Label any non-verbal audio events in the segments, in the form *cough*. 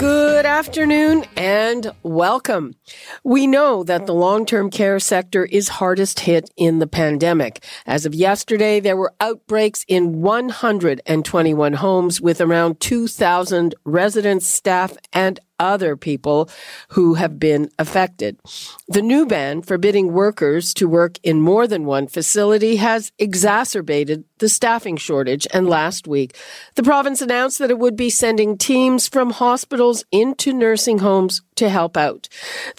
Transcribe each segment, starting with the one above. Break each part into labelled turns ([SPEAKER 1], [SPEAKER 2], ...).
[SPEAKER 1] Good afternoon and welcome. We know that the long-term care sector is hardest hit in the pandemic. As of yesterday, there were outbreaks in 121 homes with around 2,000 residents, staff, and other people who have been affected. The new ban forbidding workers to work in more than one facility has exacerbated the staffing shortage. And last week, the province announced that it would be sending teams from hospitals into nursing homes to help out.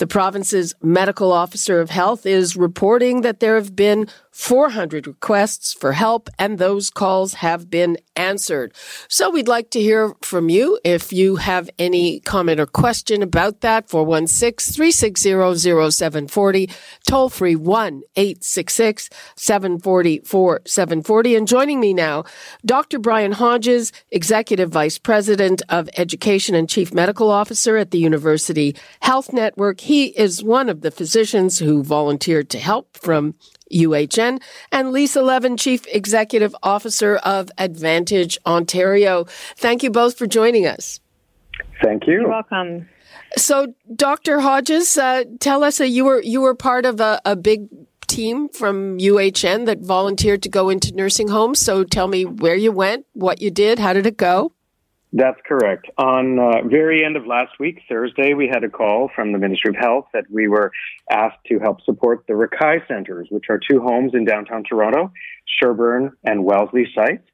[SPEAKER 1] The province's medical officer of health is reporting that there have been 400 requests for help and those calls have been answered. So we'd like to hear from you if you have any comment or question about that. 416-360-0740, toll free 1-866-740-4740. And joining me now, Dr. Brian Hodges, Executive Vice President of Education and Chief Medical Officer at the University Health Network. He is one of the physicians who volunteered to help from UHN, and Lisa Levin, Chief Executive Officer of AdvantAge Ontario. Thank you both for joining us.
[SPEAKER 2] Thank you.
[SPEAKER 3] You're welcome.
[SPEAKER 1] So, Dr. Hodges, uh, tell us, uh, you were you were part of a, a big team from UHN that volunteered to go into nursing homes. So, tell me where you went, what you did, how did it go?
[SPEAKER 2] That's correct. On uh, very end of last week, Thursday, we had a call from the Ministry of Health that we were asked to help support the Rekai Centers, which are two homes in downtown Toronto, Sherbourne and Wellesley sites.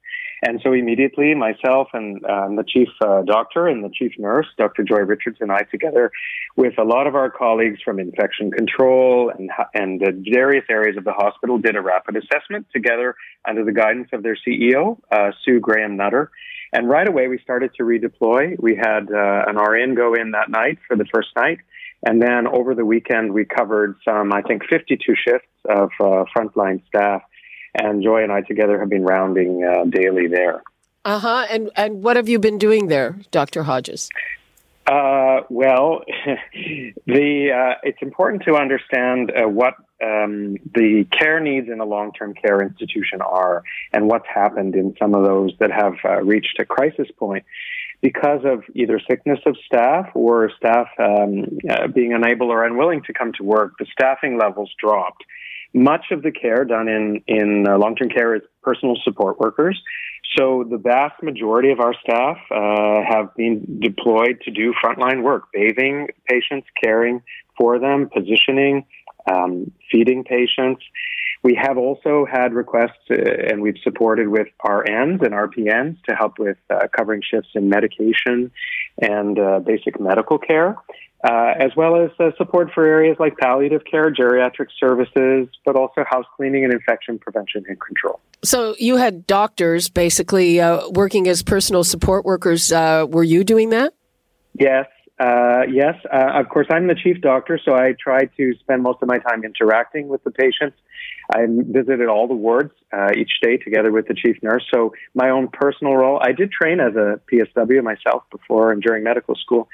[SPEAKER 2] And so immediately, myself and um, the chief uh, doctor and the chief nurse, Dr. Joy Richards, and I, together with a lot of our colleagues from infection control and and the various areas of the hospital, did a rapid assessment together under the guidance of their CEO, uh, Sue Graham Nutter. And right away, we started to redeploy. We had uh, an RN go in that night for the first night. And then over the weekend, we covered some, I think, 52 shifts of uh, frontline staff. And Joy and I together have been rounding uh, daily there.
[SPEAKER 1] Uh huh. And and what have you been doing there, Dr. Hodges?
[SPEAKER 2] Uh, well, *laughs* the uh, it's important to understand uh, what um, the care needs in a long-term care institution are, and what's happened in some of those that have uh, reached a crisis point because of either sickness of staff or staff um, uh, being unable or unwilling to come to work. The staffing levels dropped. Much of the care done in in uh, long-term care is personal support workers. So the vast majority of our staff uh, have been deployed to do frontline work, bathing patients, caring for them, positioning, um, feeding patients. We have also had requests, uh, and we've supported with RNs and RPNs to help with uh, covering shifts in medication and uh, basic medical care uh, as well as uh, support for areas like palliative care, geriatric services, but also house cleaning and infection prevention and control.
[SPEAKER 1] So you had doctors basically uh, working as personal support workers. Uh, were you doing that?
[SPEAKER 2] Yes. Uh, yes, uh, of course, I'm the chief doctor, so I try to spend most of my time interacting with the patients I visited all the wards uh, each day together with the chief nurse. So my own personal role, I did train as a PSW myself before and during medical school.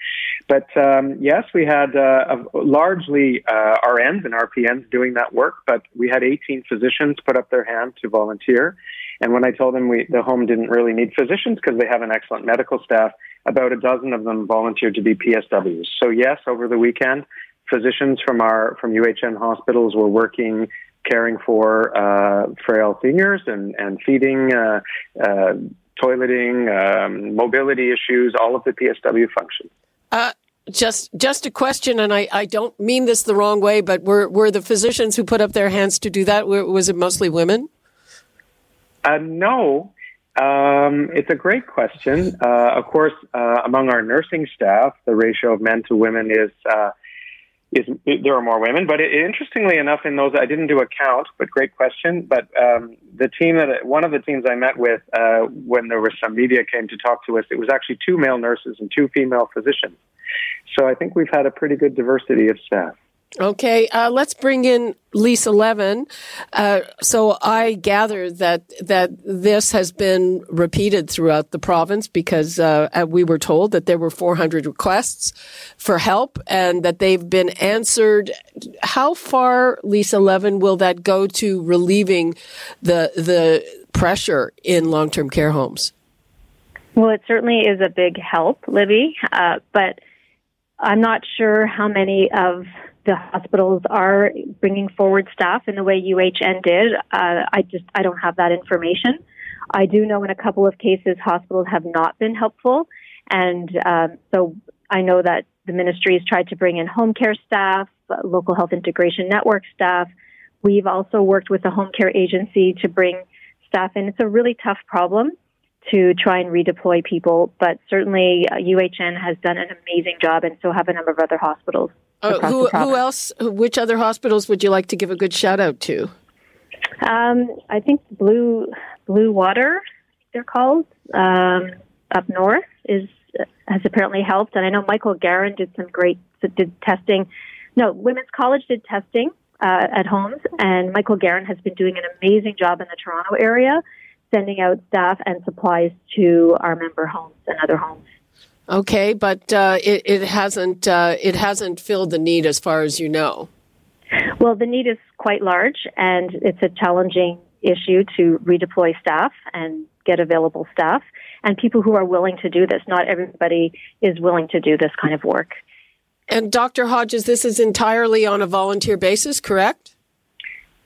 [SPEAKER 2] But um, yes, we had uh, largely uh, RNs and RPNs doing that work, but we had 18 physicians put up their hand to volunteer. And when I told them we, the home didn't really need physicians because they have an excellent medical staff, about a dozen of them volunteered to be PSWs. So yes, over the weekend, physicians from our from UHN hospitals were working caring for uh, frail seniors and, and feeding, uh, uh, toileting, um, mobility issues, all of the PSW functions.
[SPEAKER 1] Uh, just just a question, and I, I don't mean this the wrong way, but were, were the physicians who put up their hands to do that, was it mostly women?
[SPEAKER 2] Uh, no. Um, it's a great question. Uh, of course, among our nursing staff, the ratio of men to women is is there are more women, but it, interestingly enough, in those I didn't do a count, but great question. But um, the team that one of the teams I met with uh, when there was some media came to talk to us, it was actually two male nurses and two female physicians. So I think we've had a pretty good diversity of staff.
[SPEAKER 1] Okay, uh, let's bring in Lisa Levin. Uh, so I gather that that this has been repeated throughout the province because uh, uh we were told that there were 400 requests for help and that they've been answered. How far, Lisa Levin, will that go to relieving the the pressure in long term care homes?
[SPEAKER 3] Well, it certainly is a big help, Libby, uh, but I'm not sure how many of the hospitals are bringing forward staff in the way UHN did. Uh, I just I don't have that information. I do know in a couple of cases hospitals have not been helpful, and um, so I know that the ministry has tried to bring in home care staff, local health integration network staff. We've also worked with the home care agency to bring staff in. It's a really tough problem to try and redeploy people, but certainly uh, UHN has done an amazing job, and so have a number of other hospitals.
[SPEAKER 1] Uh, who, who else? Which other hospitals would you like to give a good shout out to?
[SPEAKER 3] Um, I think Blue Blue Water, they're called um, up north, is has apparently helped, and I know Michael Garron did some great did testing. No, Women's College did testing uh, at homes, and Michael Garron has been doing an amazing job in the Toronto area, sending out staff and supplies to our member homes and other homes.
[SPEAKER 1] Okay, but uh, it, it, hasn't uh, it hasn't filled the need as far as you know.
[SPEAKER 3] Well, the need is quite large, and it's a challenging issue to redeploy staff and get available staff and people who are willing to do this. Not everybody is willing to do this kind of work.
[SPEAKER 1] And Dr. Hodges, this is entirely on a volunteer basis, correct?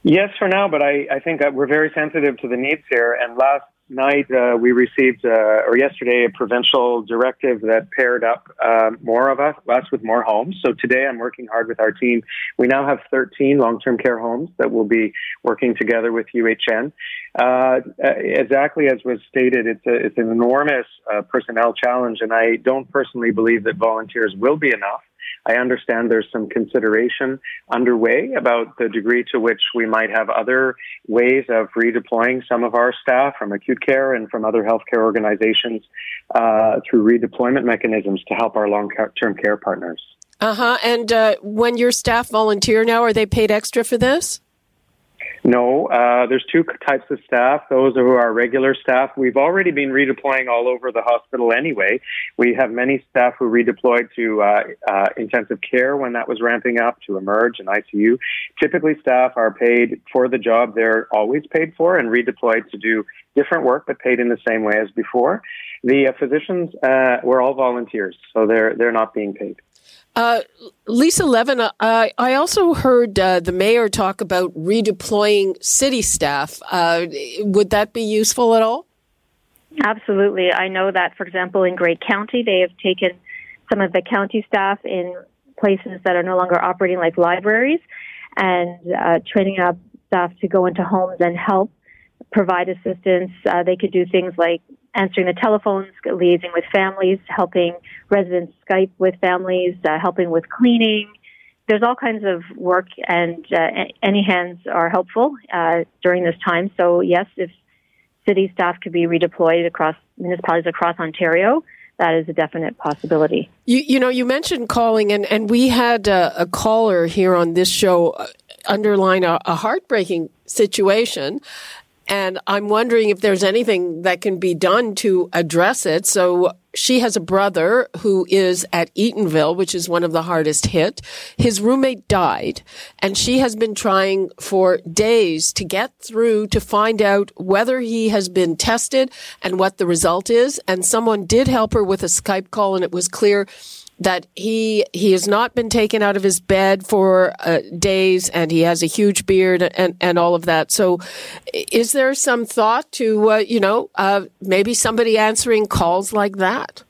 [SPEAKER 2] Yes, for now, but I, I think that we're very sensitive to the needs here. And last night uh, we received, uh, or yesterday, a provincial directive that paired up uh, more of us, us with more homes. So today I'm working hard with our team. We now have 13 long-term care homes that will be working together with UHN. Uh, exactly as was stated, it's, a, it's an enormous uh, personnel challenge, and I don't personally believe that volunteers will be enough. I understand there's some consideration underway about the degree to which we might have other ways of redeploying some of our staff from acute care and from other healthcare organizations uh, through redeployment mechanisms to help our long-term care partners.
[SPEAKER 1] Uh huh. And when your staff volunteer now, are they paid extra for this?
[SPEAKER 2] No, uh, there's two types of staff. Those who are regular staff. We've already been redeploying all over the hospital anyway. We have many staff who redeployed to uh, uh, intensive care when that was ramping up, to emerge and ICU. Typically, staff are paid for the job they're always paid for and redeployed to do different work, but paid in the same way as before. The uh, physicians uh, were all volunteers, so they're they're not being paid.
[SPEAKER 1] Uh, Lisa Levin, uh, I also heard uh, the mayor talk about redeploying city staff. Uh, would that be useful at all?
[SPEAKER 3] Absolutely. I know that, for example, in Grey County, they have taken some of the county staff in places that are no longer operating like libraries and uh, training up staff to go into homes and help provide assistance. They could do things like answering the telephones, liaising with families, helping residents Skype with families, uh, helping with cleaning. There's all kinds of work, and uh, any hands are helpful uh, during this time. So, yes, if city staff could be redeployed across municipalities across Ontario, that is a definite possibility.
[SPEAKER 1] You, you know, you mentioned calling, and, and we had a, a caller here on this show uh, underline a, a heartbreaking situation and I'm wondering if there's anything that can be done to address it. So she has a brother who is at Eatonville, which is one of the hardest hit. His roommate died and she has been trying for days to get through to find out whether he has been tested and what the result is. And someone did help her with a Skype call and it was clear that he he has not been taken out of his bed for uh, days and he has a huge beard and and all of that. So is there some thought to uh, you know uh, maybe somebody answering calls like that?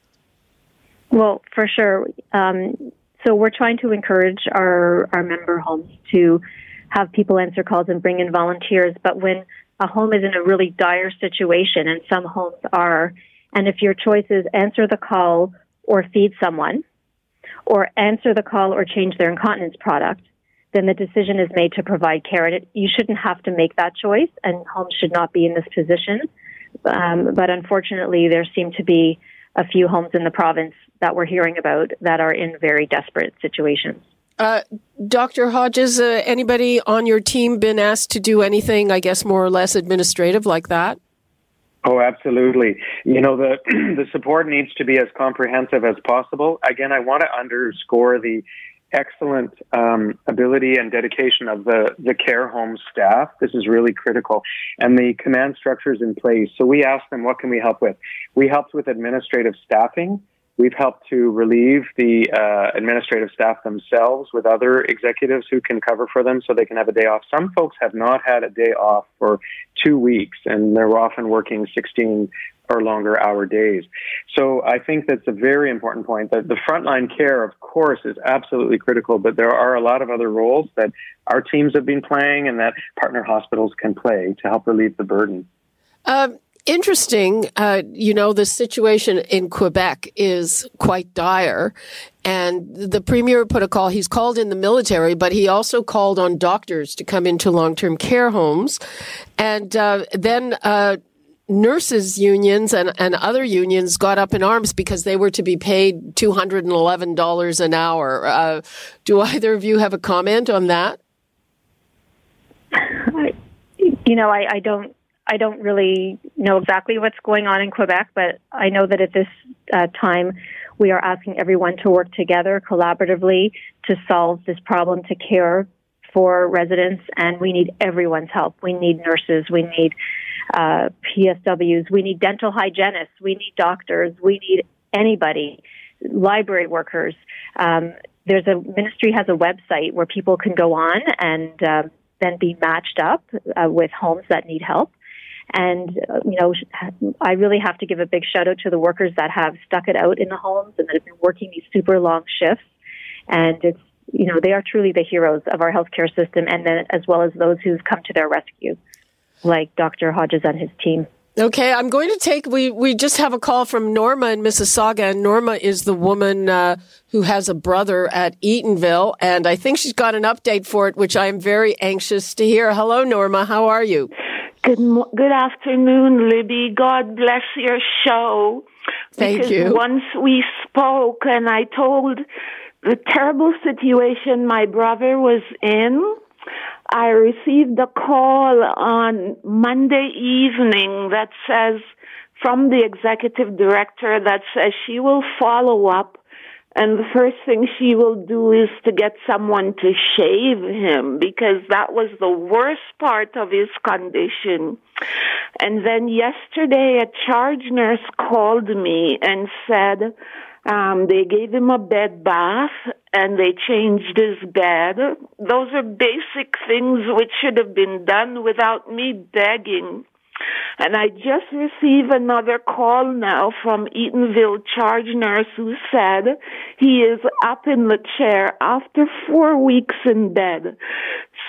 [SPEAKER 3] Well for sure. Um, so we're trying to encourage our our member homes to have people answer calls and bring in volunteers. But when a home is in a really dire situation and some homes are and if your choice is answer the call or feed someone or answer the call or change their incontinence product, then the decision is made to provide care. You shouldn't have to make that choice, and homes should not be in this position. Um, but unfortunately, there seem to be a few homes in the province that we're hearing about that are in very desperate situations.
[SPEAKER 1] Uh, Dr. Hodges, uh, anybody on your team been asked to do anything, I guess, more or less administrative like that?
[SPEAKER 2] Oh, absolutely. You know, the *clears throat* the support needs to be as comprehensive as possible. Again, I want to underscore the excellent um, ability and dedication of the, the care home staff. This is really critical. And the command structures in place. So we asked them, what can we help with? We helped with administrative staffing. We've helped to relieve the uh, administrative staff themselves with other executives who can cover for them so they can have a day off. Some folks have not had a day off for two weeks and they're often working 16 or longer hour days. So I think that's a very important point that the frontline care, of course, is absolutely critical, but there are a lot of other roles that our teams have been playing and that partner hospitals can play to help relieve the burden.
[SPEAKER 1] Um, interesting. Uh, you know, the situation in Quebec is quite dire. And the premier put a call. He's called in the military, but he also called on doctors to come into long-term care homes. And uh, then uh, nurses unions and, and other unions got up in arms because they were to be paid $211 an hour. Uh, do either of you have a comment on that?
[SPEAKER 3] You know, I, I don't I don't really know exactly what's going on in Quebec, but I know that at this uh, time we are asking everyone to work together collaboratively to solve this problem to care for residents, and we need everyone's help. We need nurses, we need uh, PSWs, we need dental hygienists, we need doctors, we need anybody, library workers. Um, there's a ministry has a website where people can go on and uh, then be matched up uh, with homes that need help. And, uh, you know, I really have to give a big shout out to the workers that have stuck it out in the homes and that have been working these super long shifts. And it's, you know, they are truly the heroes of our healthcare system and then as well as those who've come to their rescue, like Dr. Hodges and his team.
[SPEAKER 1] Okay, I'm going to take. We we just have a call from Norma in Mississauga, and Norma is the woman uh, who has a brother at Eatonville, and I think she's got an update for it, which I am very anxious to hear. Hello, Norma. How are you?
[SPEAKER 4] Good mo- good afternoon, Libby. God bless your show.
[SPEAKER 1] Thank
[SPEAKER 4] because
[SPEAKER 1] you.
[SPEAKER 4] Once we spoke, and I told the terrible situation my brother was in. I received a call on Monday evening that says from the executive director that says she will follow up and the first thing she will do is to get someone to shave him because that was the worst part of his condition. And then yesterday a charge nurse called me and said, um, they gave him a bed bath and they changed his bed. Those are basic things which should have been done without me begging. And I just received another call now from Eatonville charge nurse who said he is up in the chair after four weeks in bed.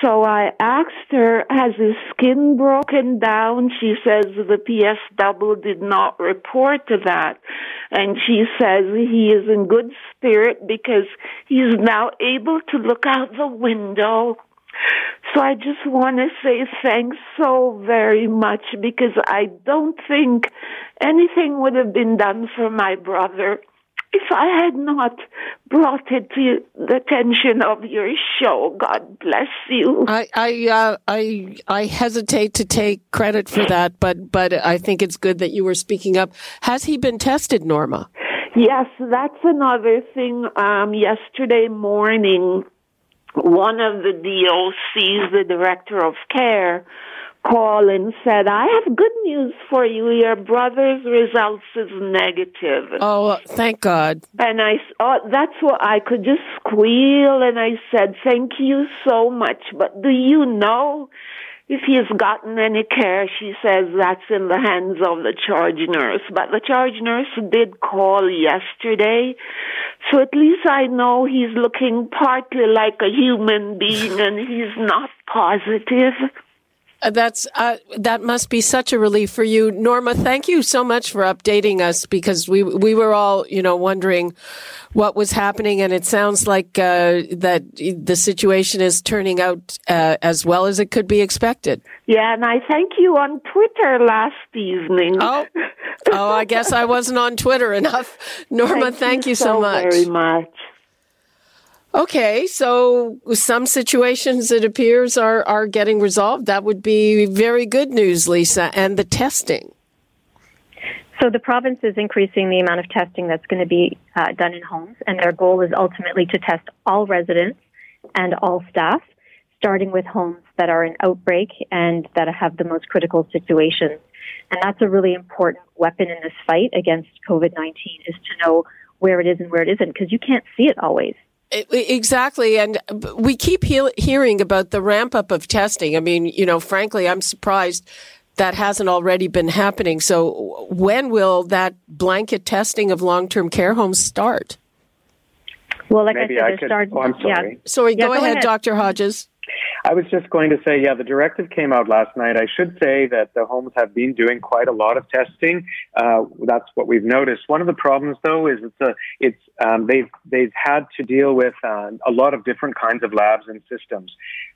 [SPEAKER 4] So I asked her, has his skin broken down? She says the PSW did not report that. And she says he is in good spirit because he is now able to look out the window so I just want to say thanks so very much because I don't think anything would have been done for my brother if I had not brought it to the attention of your show. God bless you.
[SPEAKER 1] I I uh, I I hesitate to take credit for that, but but I think it's good that you were speaking up. Has he been tested, Norma?
[SPEAKER 4] Yes, that's another thing. Um, yesterday morning, one of the DOCs, the director of care, called and said, I have good news for you. Your brother's results is negative.
[SPEAKER 1] Oh, thank God.
[SPEAKER 4] And I, oh, that's what I could just squeal and I said, thank you so much. But do you know if he's gotten any care, she says that's in the hands of the charge nurse. But the charge nurse did call yesterday, so at least I know he's looking partly like a human being and he's not positive.
[SPEAKER 1] Uh, that's uh, that must be such a relief for you, Norma. Thank you so much for updating us because we we were all you know wondering what was happening, and it sounds like uh, that the situation is turning out uh, as well as it could be expected.
[SPEAKER 4] Yeah, and I thank you on Twitter last evening.
[SPEAKER 1] Oh, oh, I guess I wasn't on Twitter enough. *laughs* Norma, thank,
[SPEAKER 4] thank
[SPEAKER 1] you,
[SPEAKER 4] you
[SPEAKER 1] so,
[SPEAKER 4] so
[SPEAKER 1] much.
[SPEAKER 4] Very much.
[SPEAKER 1] Okay, so some situations it appears are, are getting resolved. That would be very good news, Lisa. And the testing.
[SPEAKER 3] So the province is increasing the amount of testing that's going to be uh, done in homes, and their goal is ultimately to test all residents and all staff, starting with homes that are in outbreak and that have the most critical situations. And that's a really important weapon in this fight against COVID 19 is to know where it is and where it isn't, because you can't see it always.
[SPEAKER 1] Exactly. And we keep he- hearing about the ramp up of testing. I mean, you know, frankly, I'm surprised that hasn't already been happening. So when will that blanket testing of long term care homes start?
[SPEAKER 3] Well, like
[SPEAKER 2] Maybe
[SPEAKER 3] I said,
[SPEAKER 2] I
[SPEAKER 3] they're
[SPEAKER 2] could,
[SPEAKER 3] starting.
[SPEAKER 2] oh, I'm sorry.
[SPEAKER 3] Yeah.
[SPEAKER 1] Sorry,
[SPEAKER 3] Yeah,
[SPEAKER 1] go,
[SPEAKER 3] go
[SPEAKER 1] ahead,
[SPEAKER 3] ahead.
[SPEAKER 1] Dr. Hodges.
[SPEAKER 2] I was just going to say, yeah, the directive came out last night. I should say that the homes have been doing quite a lot of testing. Uh, that's what we've noticed. One of the problems, though, is it's a, it's um, they've they've had to deal with uh, a lot of different kinds of labs and systems.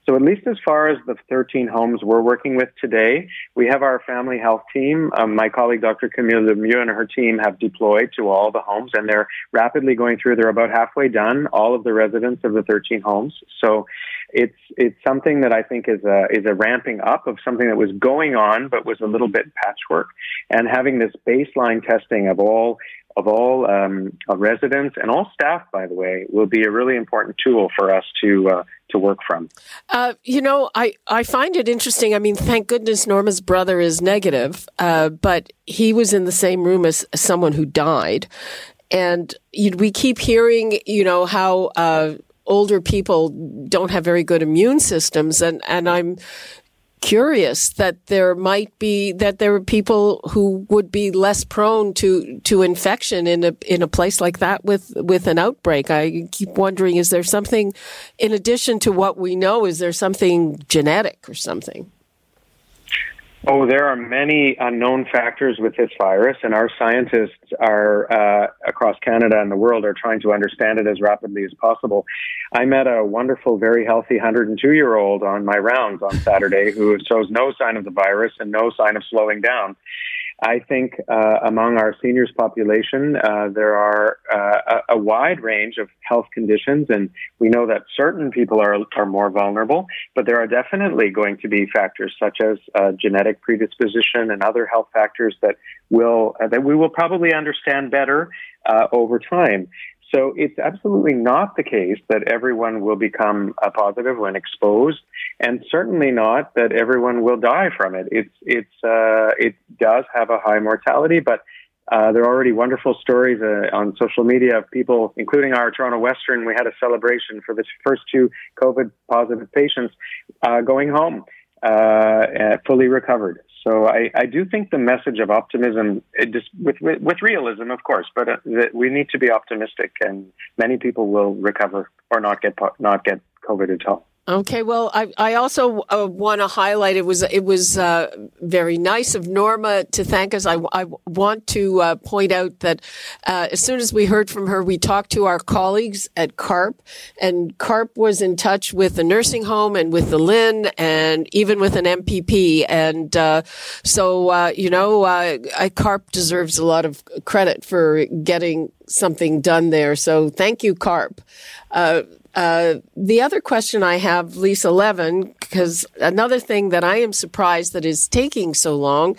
[SPEAKER 2] So at least as far as the 13 homes we're working with today, we have our family health team. Um, my colleague Dr. Camille Lemieux and her team have deployed to all the homes, and they're rapidly going through. They're about halfway done. All of the residents of the 13 homes. So it's it's something that I think is a is a ramping up of something that was going on but was a little bit patchwork, and having this baseline testing of all of all um, of residents and all staff, by the way, will be a really important tool for us to uh, to work from.
[SPEAKER 1] Uh, you know, I, I find it interesting. I mean, thank goodness Norma's brother is negative, uh, but he was in the same room as someone who died. And we keep hearing, you know, how uh, older people don't have very good immune systems. And, and I'm curious that there might be that there are people who would be less prone to to infection in a in a place like that with with an outbreak. I keep wondering is there something in addition to what we know is there something genetic or something?
[SPEAKER 2] Oh, there are many unknown factors with this virus, and our scientists are uh, across Canada and the world are trying to understand it as rapidly as possible. I met a wonderful, very healthy 102 year old on my rounds on Saturday who shows no sign of the virus and no sign of slowing down. I think uh, among our seniors population, uh, there are uh, a, a, wide range of health conditions, and we know that certain people are are more vulnerable. But there are definitely going to be factors such as uh, genetic predisposition and other health factors that will uh, that we will probably understand better uh, over time. So it's absolutely not the case that everyone will become uh, positive when exposed, and certainly not that everyone will die from it. It's it's uh, it does have a high mortality, but uh, there are already wonderful stories uh, on social media of people, including our Toronto Western. We had a celebration for the first two COVID positive patients uh, going home uh, fully recovered. So I, I do think the message of optimism, just with, with, with realism, of course, but uh, that we need to be optimistic, and many people will recover or not get not get COVID at all.
[SPEAKER 1] Okay, well, I, I also uh, want to highlight it was it was uh, very nice of Norma to thank us. I, I want to uh, point out that uh, as soon as we heard from her, we talked to our colleagues at CARP, and CARP was in touch with the nursing home and with the LHIN and even with an MPP. And uh, so, uh, you know, CARP deserves a lot of credit for getting something done there. So thank you, CARP. Uh, the other question I have, Lisa Levin, because another thing that I am surprised that is taking so long.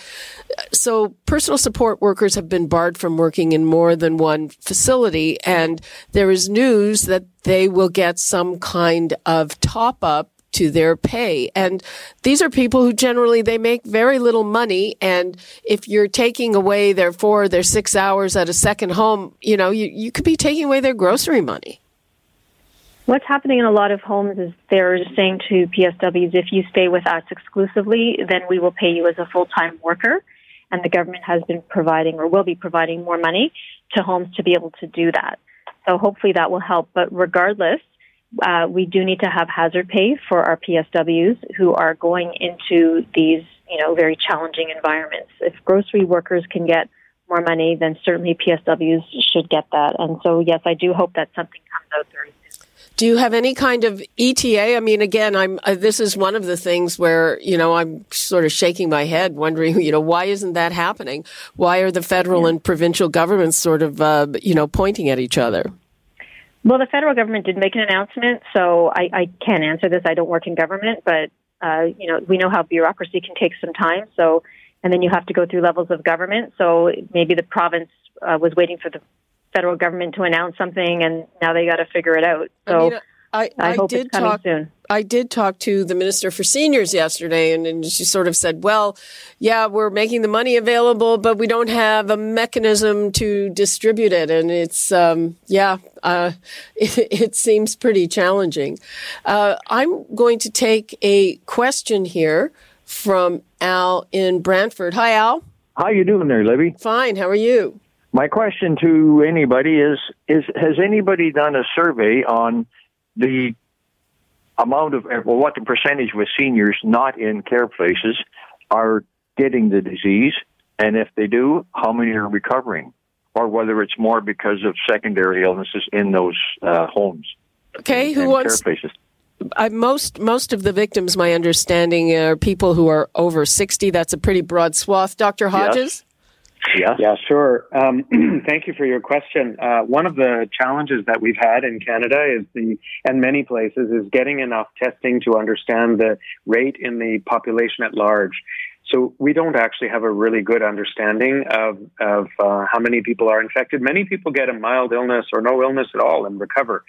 [SPEAKER 1] So, personal support workers have been barred from working in more than one facility, and there is news that they will get some kind of top up to their pay. And these are people who generally they make very little money. And if you're taking away their four, their six hours at a second home, you know, you, you could be taking away their grocery money.
[SPEAKER 3] What's happening in a lot of homes is they're saying to PSWs, if you stay with us exclusively, then we will pay you as a full time worker. And the government has been providing or will be providing more money to homes to be able to do that. So hopefully that will help. But regardless, uh, we do need to have hazard pay for our PSWs who are going into these, you know, very challenging environments. If grocery workers can get more money, then certainly PSWs should get that. And so, yes, I do hope that something comes out soon.
[SPEAKER 1] Do you have any kind of ETA? I mean, again, I'm. Uh, this is one of the things where you know I'm sort of shaking my head, wondering, *laughs* you know, why isn't that happening? Why are the federal and provincial governments sort of, uh, you know, pointing at each other?
[SPEAKER 3] Well, the federal government did make an announcement, so I, I can't answer this. I don't work in government, but uh, you know, we know how bureaucracy can take some time. So, and then you have to go through levels of government. So maybe the province uh, was waiting for the federal government to announce something, and now they got to figure it out. So. I mean, I, I, I, hope did it's coming
[SPEAKER 1] talk,
[SPEAKER 3] soon.
[SPEAKER 1] I did talk to the Minister for Seniors yesterday, and, and, she sort of said, well, yeah, we're making the money available, but we don't have a mechanism to distribute it. And it's, um, yeah, uh, it, *laughs* it, seems pretty challenging. Uh, I'm going to take a question here from Al in Brantford. Hi, Al.
[SPEAKER 5] How you doing there, Libby?
[SPEAKER 1] Fine. How are you?
[SPEAKER 5] My question to anybody is: Is has anybody done a survey on the amount of, well, what the percentage of seniors not in care places are getting the disease, and if they do, how many are recovering, or whether it's more because of secondary illnesses in those uh, homes.
[SPEAKER 1] Okay, who wants?
[SPEAKER 5] Care places.
[SPEAKER 1] I, most most of the victims, my understanding, are people who are over sixty. That's a pretty broad swath. Doctor Hodges.
[SPEAKER 5] Yes. Yeah.
[SPEAKER 2] Yeah, sure. Um, *clears throat* thank you for your question. Uh, one of the challenges that we've had in Canada is the, and many places, is getting enough testing to understand the rate in the population at large. So we don't actually have a really good understanding of, of uh, how many people are infected. Many people get a mild illness or no illness at all and recover.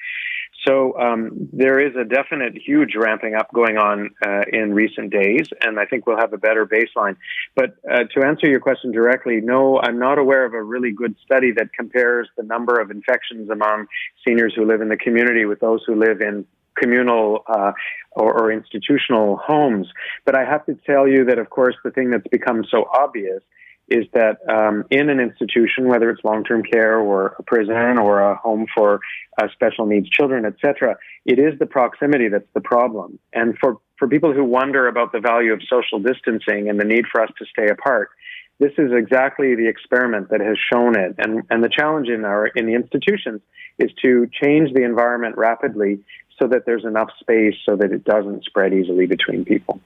[SPEAKER 2] So um, there is a definite huge ramping up going on uh, in recent days, and I think we'll have a better baseline. But uh, to answer your question directly, no, I'm not aware of a really good study that compares the number of infections among seniors who live in the community with those who live in communal uh, or, or, institutional homes. But I have to tell you that, of course, the thing that's become so obvious is that um, in an institution, whether it's long-term care or a prison or a home for uh, special needs children, etc., it is the proximity that's the problem. And for for people who wonder about the value of social distancing and the need for us to stay apart, this is exactly the experiment that has shown it. And and the challenge in our in the institutions is to change the environment rapidly so that there's enough space so that it doesn't spread easily between people.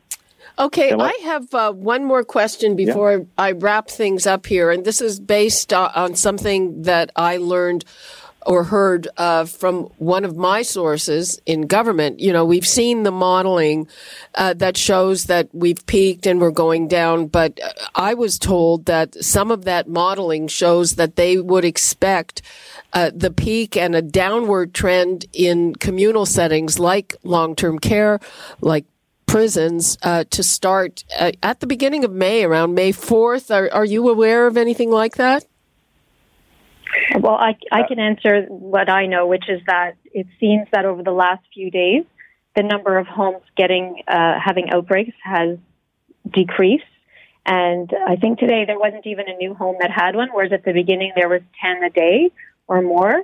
[SPEAKER 1] Okay, I have uh, one more question before yeah. I wrap things up here, and this is based on something that I learned or heard uh, from one of my sources in government. You know, we've seen the modeling uh, that shows that we've peaked and we're going down, but I was told that some of that modeling shows that they would expect uh, the peak and a downward trend in communal settings like long-term care, like prisons uh, to start uh, at the beginning of May, around May 4th. Are, are you aware of anything like that?
[SPEAKER 3] Well, I, I can answer what I know, which is that it seems that over the last few days, the number of homes getting uh, having outbreaks has decreased. And I think today there wasn't even a new home that had one, whereas at the beginning there was 10 a day or more.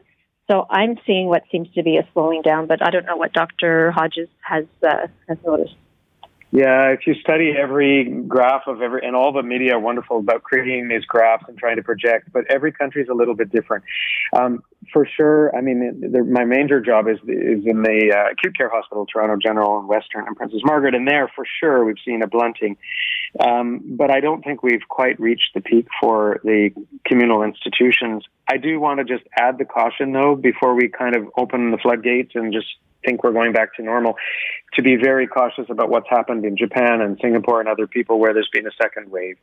[SPEAKER 3] So I'm seeing what seems to be a slowing down, but I don't know what Dr. Hodges has uh, has noticed.
[SPEAKER 2] Yeah, if you study every graph of every, and all the media are wonderful about creating these graphs and trying to project, but every country is a little bit different. Um, for sure, I mean, my major job is is in the uh, acute care hospital, Toronto General and Western and Princess Margaret, and there for sure we've seen a blunting. Um, but I don't think we've quite reached the peak for the communal institutions. I do want to just add the caution though before we kind of open the floodgates and just think we're going back to normal, to be very cautious about what's happened in Japan and Singapore and other people where there's been a second wave.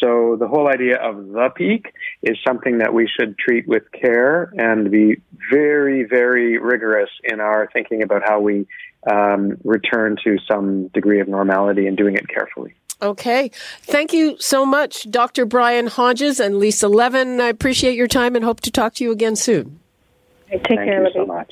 [SPEAKER 2] So the whole idea of the peak is something that we should treat with care and be very, very rigorous in our thinking about how we um, return to some degree of normality and doing it carefully.
[SPEAKER 1] Okay. Thank you so much, Dr. Brian Hodges and Lisa Levin. I appreciate your time and hope to talk to you again soon.
[SPEAKER 3] Take
[SPEAKER 2] Thank
[SPEAKER 3] care,
[SPEAKER 2] you so much.